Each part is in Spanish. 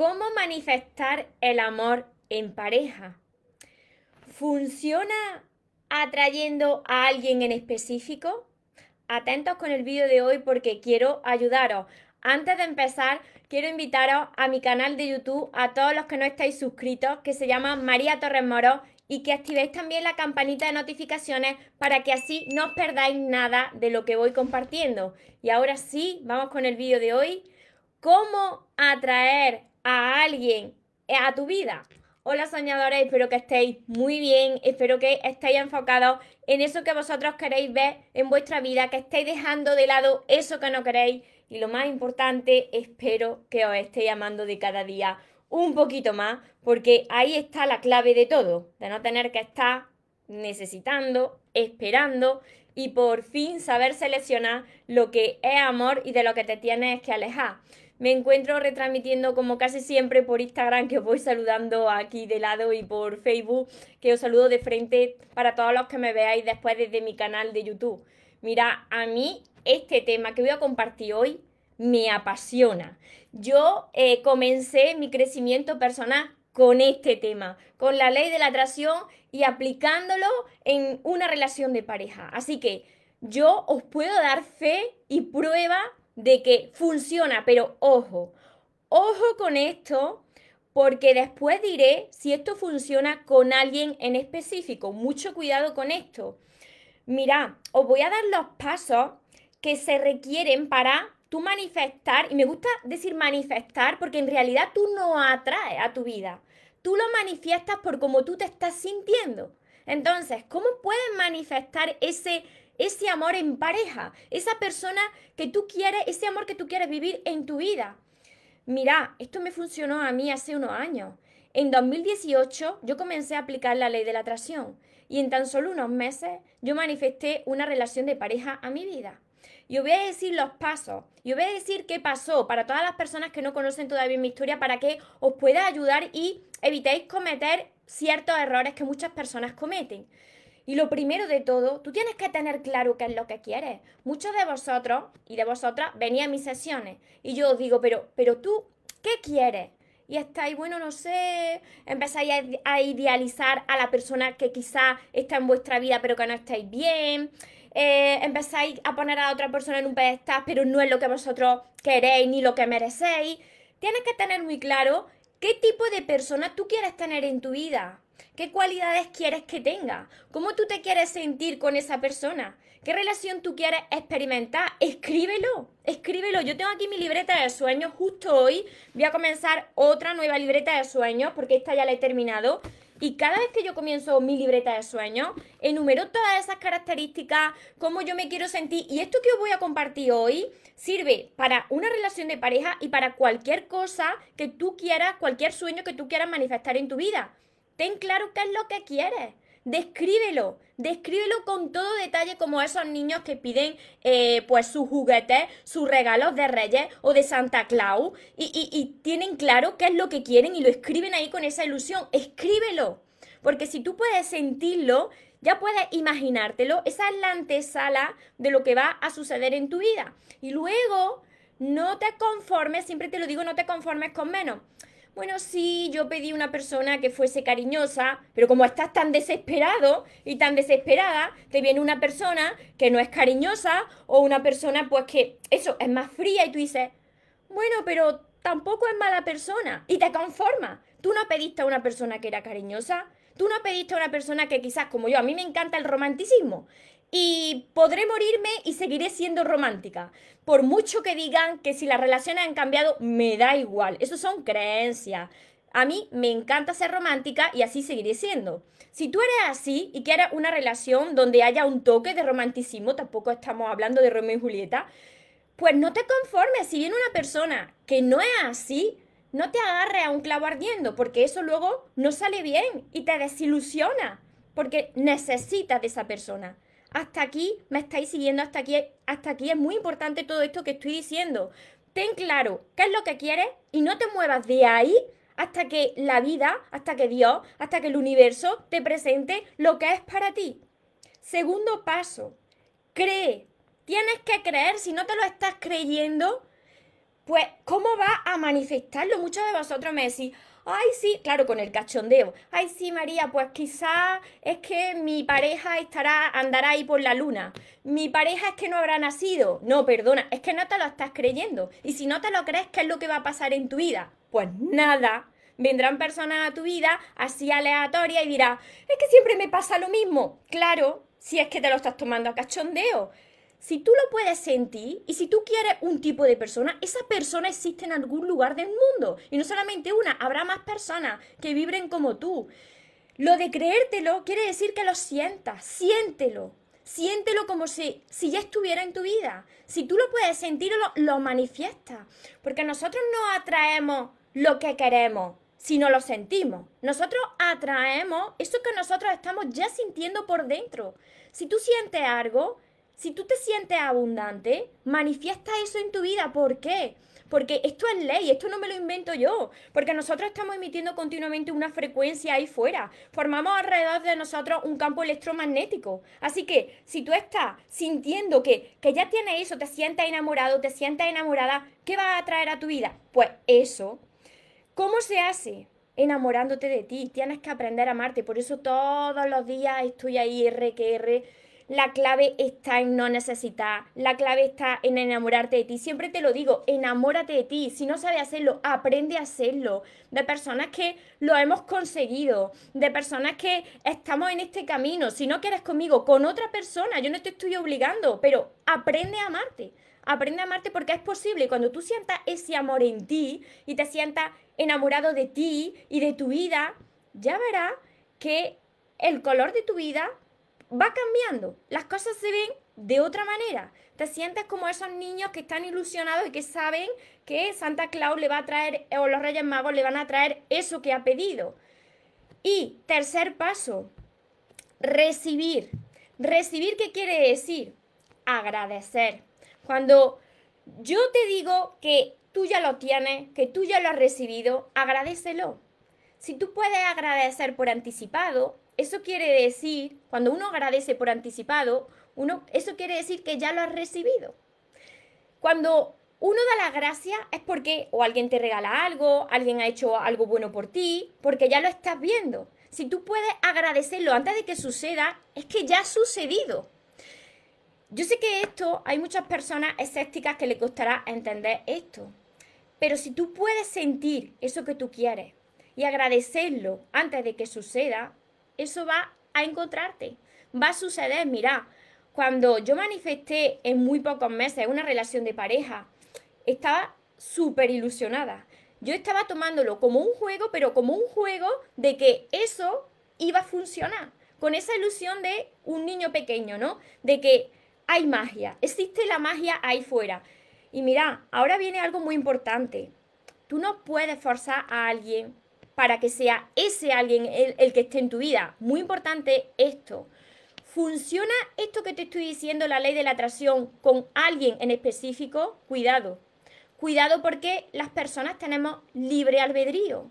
¿Cómo manifestar el amor en pareja? ¿Funciona atrayendo a alguien en específico? Atentos con el vídeo de hoy porque quiero ayudaros. Antes de empezar, quiero invitaros a mi canal de YouTube, a todos los que no estáis suscritos, que se llama María Torres Moro, y que activéis también la campanita de notificaciones para que así no os perdáis nada de lo que voy compartiendo. Y ahora sí, vamos con el vídeo de hoy. ¿Cómo atraer a alguien a tu vida. Hola soñadores, espero que estéis muy bien, espero que estéis enfocados en eso que vosotros queréis ver en vuestra vida, que estéis dejando de lado eso que no queréis y lo más importante, espero que os estéis amando de cada día un poquito más, porque ahí está la clave de todo, de no tener que estar necesitando, esperando y por fin saber seleccionar lo que es amor y de lo que te tienes que alejar. Me encuentro retransmitiendo como casi siempre por Instagram, que os voy saludando aquí de lado, y por Facebook, que os saludo de frente para todos los que me veáis después desde mi canal de YouTube. Mira, a mí este tema que voy a compartir hoy me apasiona. Yo eh, comencé mi crecimiento personal con este tema, con la ley de la atracción y aplicándolo en una relación de pareja. Así que yo os puedo dar fe y prueba de que funciona, pero ojo, ojo con esto, porque después diré si esto funciona con alguien en específico. Mucho cuidado con esto. Mira, os voy a dar los pasos que se requieren para tú manifestar, y me gusta decir manifestar porque en realidad tú no atraes a tu vida, tú lo manifiestas por cómo tú te estás sintiendo. Entonces, ¿cómo puedes manifestar ese ese amor en pareja, esa persona que tú quieres, ese amor que tú quieres vivir en tu vida. Mira, esto me funcionó a mí hace unos años. En 2018 yo comencé a aplicar la ley de la atracción y en tan solo unos meses yo manifesté una relación de pareja a mi vida. Y os voy a decir los pasos, y os voy a decir qué pasó para todas las personas que no conocen todavía mi historia para que os pueda ayudar y evitéis cometer ciertos errores que muchas personas cometen. Y lo primero de todo, tú tienes que tener claro qué es lo que quieres. Muchos de vosotros y de vosotras venía a mis sesiones y yo os digo, pero, pero tú, ¿qué quieres? Y estáis, bueno, no sé, empezáis a, idealizar a la persona que quizá está en vuestra vida pero que no estáis bien. Eh, empezáis a poner a otra persona en un pedestal pero no es lo que vosotros queréis ni lo que merecéis. Tienes que tener muy claro qué tipo de persona tú quieres tener en tu vida. ¿Qué cualidades quieres que tenga? ¿Cómo tú te quieres sentir con esa persona? ¿Qué relación tú quieres experimentar? Escríbelo, escríbelo. Yo tengo aquí mi libreta de sueños. Justo hoy voy a comenzar otra nueva libreta de sueños porque esta ya la he terminado. Y cada vez que yo comienzo mi libreta de sueños, enumero todas esas características, cómo yo me quiero sentir. Y esto que os voy a compartir hoy sirve para una relación de pareja y para cualquier cosa que tú quieras, cualquier sueño que tú quieras manifestar en tu vida. Ten claro qué es lo que quieres. Descríbelo, descríbelo con todo detalle como esos niños que piden eh, pues sus juguetes, sus regalos de Reyes o de Santa Claus y, y tienen claro qué es lo que quieren y lo escriben ahí con esa ilusión. Escríbelo, porque si tú puedes sentirlo, ya puedes imaginártelo, esa es la antesala de lo que va a suceder en tu vida. Y luego, no te conformes, siempre te lo digo, no te conformes con menos bueno, sí, yo pedí una persona que fuese cariñosa, pero como estás tan desesperado y tan desesperada, te viene una persona que no es cariñosa o una persona pues que eso es más fría y tú dices, bueno, pero tampoco es mala persona y te conformas. Tú no pediste a una persona que era cariñosa, tú no pediste a una persona que quizás como yo, a mí me encanta el romanticismo y podré morirme y seguiré siendo romántica. Por mucho que digan que si las relaciones han cambiado, me da igual. Eso son creencias. A mí me encanta ser romántica y así seguiré siendo. Si tú eres así y quieres una relación donde haya un toque de romanticismo, tampoco estamos hablando de Romeo y Julieta, pues no te conformes. Si viene una persona que no es así, no te agarres a un clavo ardiendo, porque eso luego no sale bien y te desilusiona, porque necesitas de esa persona hasta aquí me estáis siguiendo, hasta aquí, hasta aquí es muy importante todo esto que estoy diciendo. Ten claro qué es lo que quieres y no te muevas de ahí hasta que la vida, hasta que Dios, hasta que el universo te presente lo que es para ti. Segundo paso, cree. Tienes que creer, si no te lo estás creyendo, pues, ¿cómo va a manifestarlo? Muchos de vosotros me decís, ay, sí, claro, con el cachondeo. Ay, sí, María, pues quizás es que mi pareja estará, andará ahí por la luna. Mi pareja es que no habrá nacido. No, perdona, es que no te lo estás creyendo. Y si no te lo crees, ¿qué es lo que va a pasar en tu vida? Pues nada. Vendrán personas a tu vida así aleatoria y dirá, es que siempre me pasa lo mismo. Claro, si es que te lo estás tomando a cachondeo. Si tú lo puedes sentir y si tú quieres un tipo de persona, esa persona existe en algún lugar del mundo. Y no solamente una, habrá más personas que vibren como tú. Lo de creértelo quiere decir que lo sientas, siéntelo. Siéntelo como si, si ya estuviera en tu vida. Si tú lo puedes sentir, lo, lo manifiestas. Porque nosotros no atraemos lo que queremos, si no lo sentimos. Nosotros atraemos eso que nosotros estamos ya sintiendo por dentro. Si tú sientes algo, si tú te sientes abundante, manifiesta eso en tu vida. ¿Por qué? Porque esto es ley, esto no me lo invento yo, porque nosotros estamos emitiendo continuamente una frecuencia ahí fuera, formamos alrededor de nosotros un campo electromagnético. Así que si tú estás sintiendo que, que ya tienes eso, te sientes enamorado, te sientes enamorada, ¿qué va a traer a tu vida? Pues eso. ¿Cómo se hace? Enamorándote de ti, tienes que aprender a amarte, por eso todos los días estoy ahí R la clave está en no necesitar, la clave está en enamorarte de ti. Siempre te lo digo, enamórate de ti. Si no sabes hacerlo, aprende a hacerlo. De personas que lo hemos conseguido, de personas que estamos en este camino. Si no quieres conmigo, con otra persona, yo no te estoy obligando, pero aprende a amarte. Aprende a amarte porque es posible. Cuando tú sientas ese amor en ti y te sientas enamorado de ti y de tu vida, ya verás que el color de tu vida va cambiando, las cosas se ven de otra manera. Te sientes como esos niños que están ilusionados y que saben que Santa Claus le va a traer, o los Reyes Magos le van a traer eso que ha pedido. Y tercer paso, recibir. Recibir, ¿qué quiere decir? Agradecer. Cuando yo te digo que tú ya lo tienes, que tú ya lo has recibido, agradecelo. Si tú puedes agradecer por anticipado, eso quiere decir, cuando uno agradece por anticipado, uno, eso quiere decir que ya lo has recibido. Cuando uno da la gracia es porque o alguien te regala algo, alguien ha hecho algo bueno por ti, porque ya lo estás viendo. Si tú puedes agradecerlo antes de que suceda, es que ya ha sucedido. Yo sé que esto hay muchas personas escépticas que le costará entender esto, pero si tú puedes sentir eso que tú quieres y agradecerlo antes de que suceda, eso va a encontrarte. Va a suceder, mira, cuando yo manifesté en muy pocos meses una relación de pareja, estaba súper ilusionada. Yo estaba tomándolo como un juego, pero como un juego de que eso iba a funcionar. Con esa ilusión de un niño pequeño, ¿no? De que hay magia, existe la magia ahí fuera. Y mira, ahora viene algo muy importante. Tú no puedes forzar a alguien para que sea ese alguien el, que esté en tu vida. Muy importante esto. ¿Funciona esto que te estoy diciendo, la ley de la atracción, con alguien en específico? Cuidado. Cuidado porque las personas tenemos libre albedrío.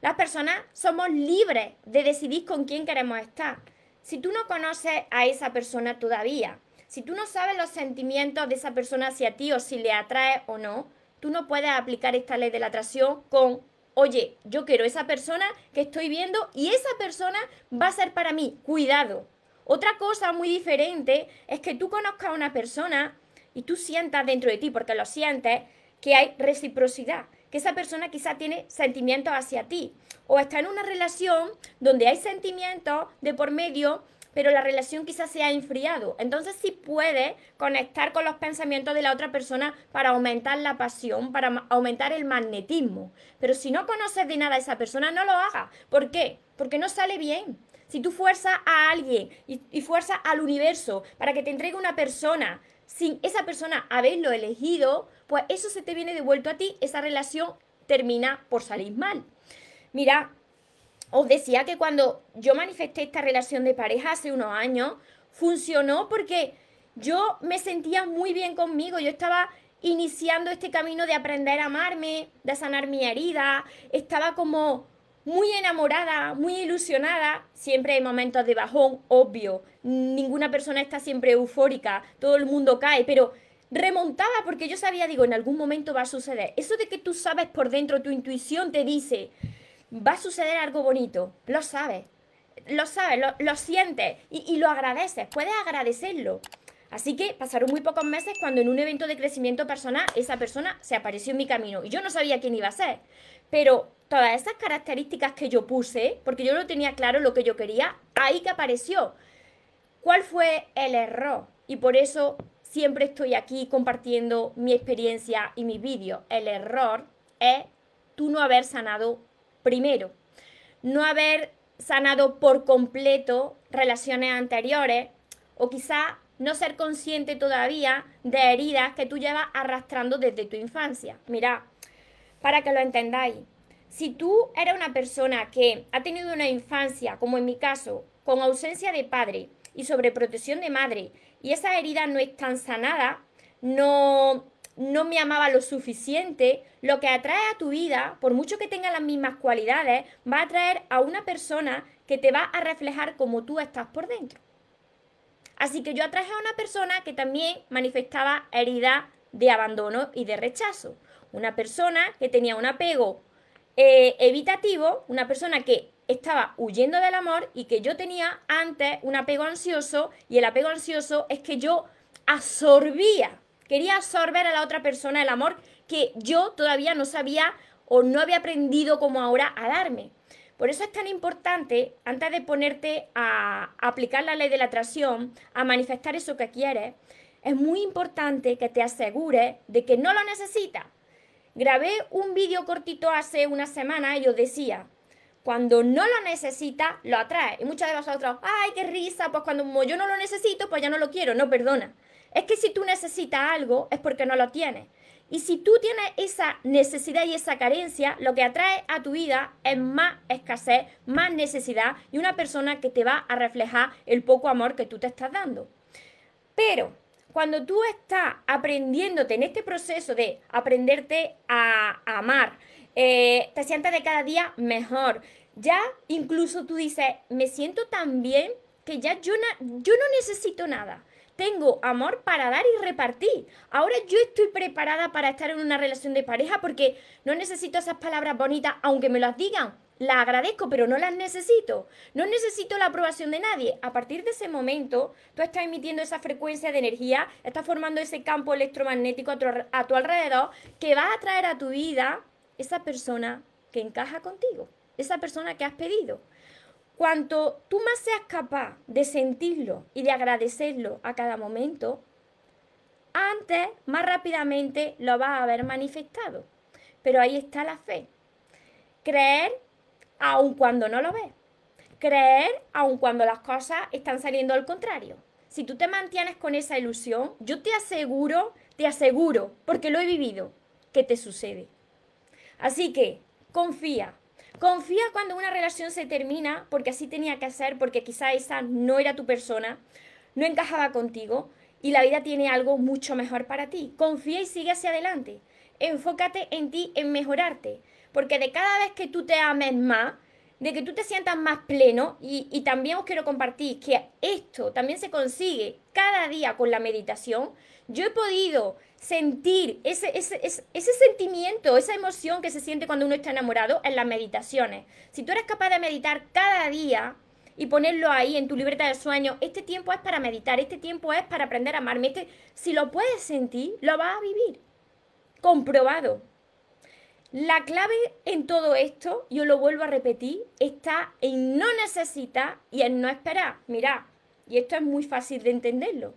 Las personas somos libres de decidir con quién queremos estar. Si tú no conoces a esa persona todavía, si tú no sabes los sentimientos de esa persona hacia ti o si le atrae o no, tú no puedes aplicar esta ley de la atracción con oye, yo quiero esa persona que estoy viendo y esa persona va a ser para mí. Cuidado. Otra cosa muy diferente es que tú conozcas a una persona y tú sientas dentro de ti, porque lo sientes, que hay reciprocidad, que esa persona quizá tiene sentimientos hacia ti. O está en una relación donde hay sentimientos de por medio, pero la relación quizás se ha enfriado. Entonces sí puede conectar con los pensamientos de la otra persona para aumentar la pasión, para aumentar el magnetismo. Pero si no conoces de nada a esa persona, no lo hagas. ¿Por qué? Porque no sale bien. Si tú fuerzas a alguien y, y fuerzas al universo para que te entregue una persona sin esa persona haberlo elegido, pues eso se te viene devuelto a ti, esa relación termina por salir mal. Mira, os decía que cuando yo manifesté esta relación de pareja hace unos años, funcionó porque yo me sentía muy bien conmigo, yo estaba iniciando este camino de aprender a amarme, de sanar mi herida, estaba como muy enamorada, muy ilusionada, siempre hay momentos de bajón, obvio, ninguna persona está siempre eufórica, todo el mundo cae, pero remontaba porque yo sabía, digo, en algún momento va a suceder. Eso de que tú sabes por dentro, tu intuición te dice, va a suceder algo bonito, lo sabes, lo sabes, lo, sientes y, y, lo agradeces, puedes agradecerlo. Así que pasaron muy pocos meses cuando en un evento de crecimiento personal esa persona se apareció en mi camino y yo no sabía quién iba a ser. Pero todas esas características que yo puse, porque yo no tenía claro lo que yo quería, ahí que apareció. ¿Cuál fue el error? Y por eso siempre estoy aquí compartiendo mi experiencia y mis vídeos. El error es tú no haber sanado primero, no haber sanado por completo relaciones anteriores o quizá no ser consciente todavía de heridas que tú llevas arrastrando desde tu infancia. Mira, para que lo entendáis, si tú eres una persona que ha tenido una infancia, como en mi caso, con ausencia de padre y sobreprotección de madre, y esa herida no tan sanada, no, no me amaba lo suficiente, lo que atrae a tu vida, por mucho que tenga las mismas cualidades, va a atraer a una persona que te va a reflejar como tú estás por dentro. Así que yo atraje a una persona que también manifestaba herida de abandono y de rechazo. Una persona que tenía un apego eh, evitativo, una persona que estaba huyendo del amor y que yo tenía antes un apego ansioso y el apego ansioso es que yo absorbía, quería absorber a la otra persona el amor que yo todavía no sabía o no había aprendido como ahora a darme. Por eso es tan importante, antes de ponerte a aplicar la ley de la atracción, a manifestar eso que quieres, es muy importante que te asegures de que no lo necesitas. Grabé un vídeo cortito hace una semana y os decía, cuando no lo necesita, lo atrae. Y muchas de vosotros, ay, qué risa, pues cuando yo no lo necesito, pues ya no lo quiero. No, perdona. Es que si tú necesitas algo, es porque no lo tienes. Y si tú tienes esa necesidad y esa carencia, lo que atrae a tu vida es más escasez, más necesidad y una persona que te va a reflejar el poco amor que tú te estás dando. Pero cuando tú estás aprendiéndote en este proceso de aprenderte a, amar, eh, te sientes de cada día mejor. Ya incluso tú dices, me siento tan bien que ya yo, yo no necesito nada. Tengo amor para dar y repartir. Ahora yo estoy preparada para estar en una relación de pareja porque no necesito esas palabras bonitas, aunque me las digan las agradezco, pero no las necesito. No necesito la aprobación de nadie. A partir de ese momento, tú estás emitiendo esa frecuencia de energía, estás formando ese campo electromagnético a tu, a tu alrededor que va a traer a tu vida esa persona que encaja contigo, esa persona que has pedido. Cuanto tú más seas capaz de sentirlo y de agradecerlo a cada momento, antes, más rápidamente lo vas a haber manifestado. Pero ahí está la fe. Creer aun cuando no lo ves. Creer aun cuando las cosas están saliendo al contrario. Si tú te mantienes con esa ilusión, yo te aseguro, te aseguro, porque lo he vivido, que te sucede. Así que confía. Confía cuando una relación se termina, porque así tenía que ser, porque quizá esa no era tu persona, no encajaba contigo y la vida tiene algo mucho mejor para ti. Confía y sigue hacia adelante. Enfócate en ti, en mejorarte. Porque de cada vez que tú te ames más, de que tú te sientas más pleno, y, también os quiero compartir que esto también se consigue cada día con la meditación, yo he podido sentir ese, ese, ese, sentimiento, esa emoción que se siente cuando uno está enamorado en las meditaciones. Si tú eres capaz de meditar cada día y ponerlo ahí en tu libreta de sueño, este tiempo es para meditar, este tiempo es para aprender a amarme, este, si lo puedes sentir, lo vas a vivir. Comprobado. La clave en todo esto, yo lo vuelvo a repetir, está en no necesitar y en no esperar. Mira, y esto es muy fácil de entenderlo.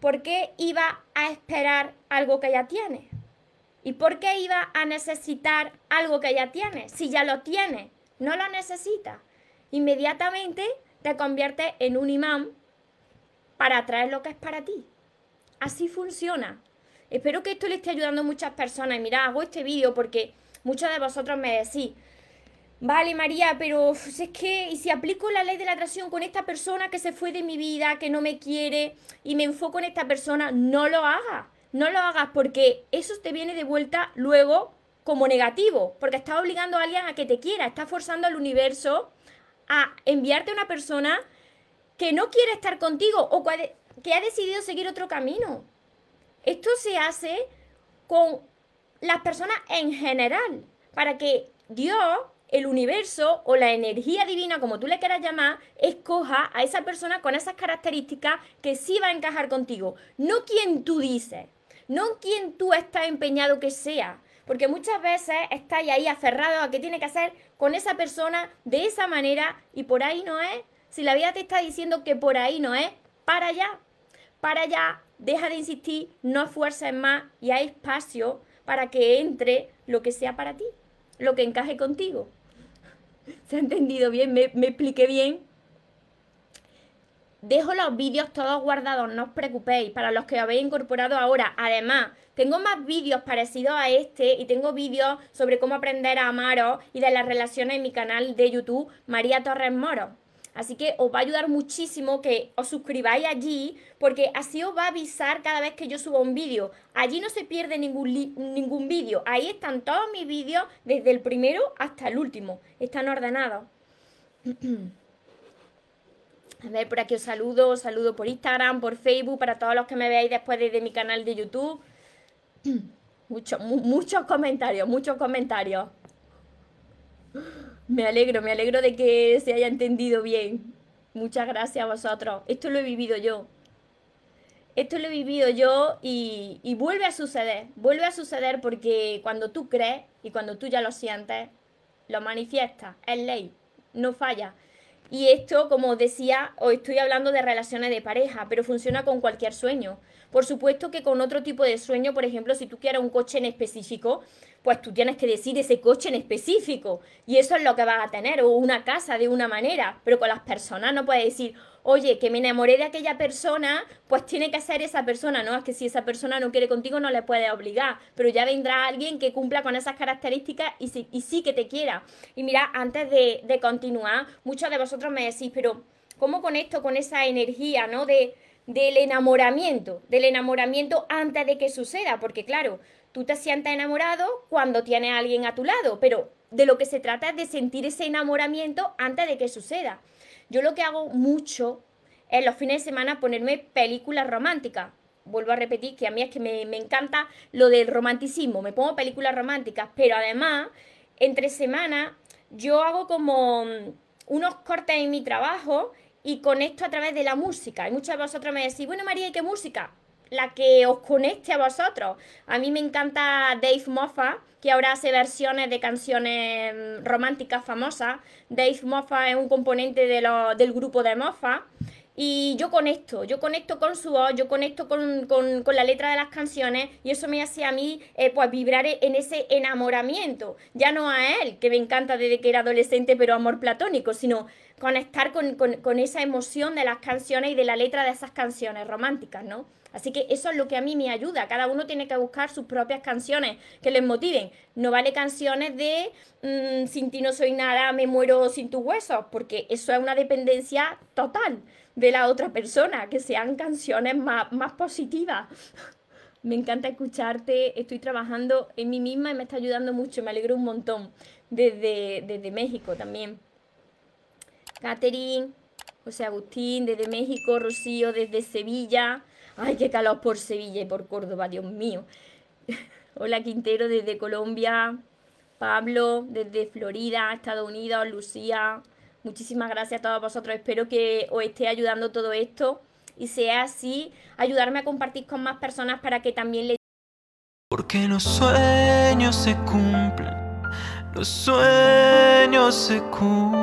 ¿Por qué iba a esperar algo que ya tiene? ¿Y por qué iba a necesitar algo que ya tiene? Si ya lo tiene, no lo necesita. Inmediatamente te convierte en un imán para atraer lo que es para ti. Así funciona. Espero que esto le esté ayudando a muchas personas. Y mira, hago este vídeo porque Muchos de vosotros me decís, vale María, pero es que, ¿y si aplico la ley de la atracción con esta persona que se fue de mi vida, que no me quiere, y me enfoco en esta persona? No lo hagas, no lo hagas porque eso te viene de vuelta luego como negativo, porque estás obligando a alguien a que te quiera, estás forzando al universo a enviarte a una persona que no quiere estar contigo o que ha decidido seguir otro camino. Esto se hace con las personas en general, para que Dios, el universo o la energía divina, como tú le quieras llamar, escoja a esa persona con esas características que sí va a encajar contigo. No quien tú dices, no quien tú estás empeñado que sea. Porque muchas veces estáis ahí aferrado a que tiene que hacer con esa persona de esa manera y por ahí no es. Si la vida te está diciendo que por ahí no es, para allá, para allá, deja de insistir, no esfuerces más y hay espacio para que entre lo que sea para ti, lo que encaje contigo. ¿Se ha entendido bien? ¿Me, expliqué bien? Dejo los vídeos todos guardados, no os preocupéis, para los que habéis incorporado ahora. Además, tengo más vídeos parecidos a este y tengo vídeos sobre cómo aprender a amaros y de las relaciones en mi canal de YouTube, María Torres Moro. Así que os va a ayudar muchísimo que os suscribáis allí, porque así os va a avisar cada vez que yo suba un vídeo. Allí no se pierde ningún, ningún vídeo. Ahí están todos mis vídeos, desde el primero hasta el último. Están ordenados. A ver, por aquí os saludo, os saludo por Instagram, por Facebook, para todos los que me veáis después desde mi canal de YouTube. Muchos, muchos comentarios, muchos comentarios. Me alegro, me alegro de que se haya entendido bien. Muchas gracias a vosotros. Esto lo he vivido yo. Esto lo he vivido yo y, y vuelve a suceder. Vuelve a suceder porque cuando tú crees y cuando tú ya lo sientes, lo manifiestas. Es ley. No falla. Y esto, como decía, hoy estoy hablando de relaciones de pareja, pero funciona con cualquier sueño. Por supuesto que con otro tipo de sueño, por ejemplo, si tú quieres un coche en específico, pues tú tienes que decir ese coche en específico. Y eso es lo que vas a tener, o una casa de una manera. Pero con las personas no puedes decir, oye, que me enamoré de aquella persona, pues tiene que ser esa persona, ¿no? Es que si esa persona no quiere contigo, no le puedes obligar. Pero ya vendrá alguien que cumpla con esas características y sí, que te quiera. Y mira, antes de, continuar, muchos de vosotros me decís, pero ¿cómo conecto con esa energía, ¿no? De del enamoramiento, del enamoramiento antes de que suceda, porque claro, tú te sientes enamorado cuando tienes a alguien a tu lado, pero de lo que se trata es de sentir ese enamoramiento antes de que suceda. Yo lo que hago mucho en los fines de semana ponerme películas románticas. Vuelvo a repetir que a mí es que me, encanta lo del romanticismo, me pongo películas románticas, pero además, entre semanas, yo hago como unos cortes en mi trabajo y conecto a través de la música. Y muchos de vosotros me decís, bueno María, ¿y qué música? La que os conecte a vosotros. A mí me encanta Dave Moffat, que ahora hace versiones de canciones mm, románticas famosas. Dave Moffat es un componente de del grupo de Moffat. Y yo conecto, yo conecto con su voz, yo conecto con, la letra de las canciones y eso me hace a mí eh, pues vibrar en ese enamoramiento. Ya no a él, que me encanta desde que era adolescente, pero amor platónico, sino conectar con, con, esa emoción de las canciones y de la letra de esas canciones románticas, ¿no? Así que eso es lo que a mí me ayuda. Cada uno tiene que buscar sus propias canciones que les motiven. No vale canciones de mm, sin ti no soy nada, me muero sin tus huesos, porque eso es una dependencia total de la otra persona, que sean canciones más, más positivas. Me encanta escucharte, estoy trabajando en mí misma y me está ayudando mucho, me alegro un montón desde, desde México también. Catherine, José Agustín desde México, Rocío desde Sevilla. Ay, qué calor por Sevilla y por Córdoba, Dios mío. Hola Quintero desde Colombia. Pablo desde Florida, Estados Unidos, Lucía. Muchísimas gracias a todos vosotros. Espero que os esté ayudando todo esto y sea así, ayudarme a compartir con más personas para que también le... Porque los sueños se cumplen, los sueños se cumplen.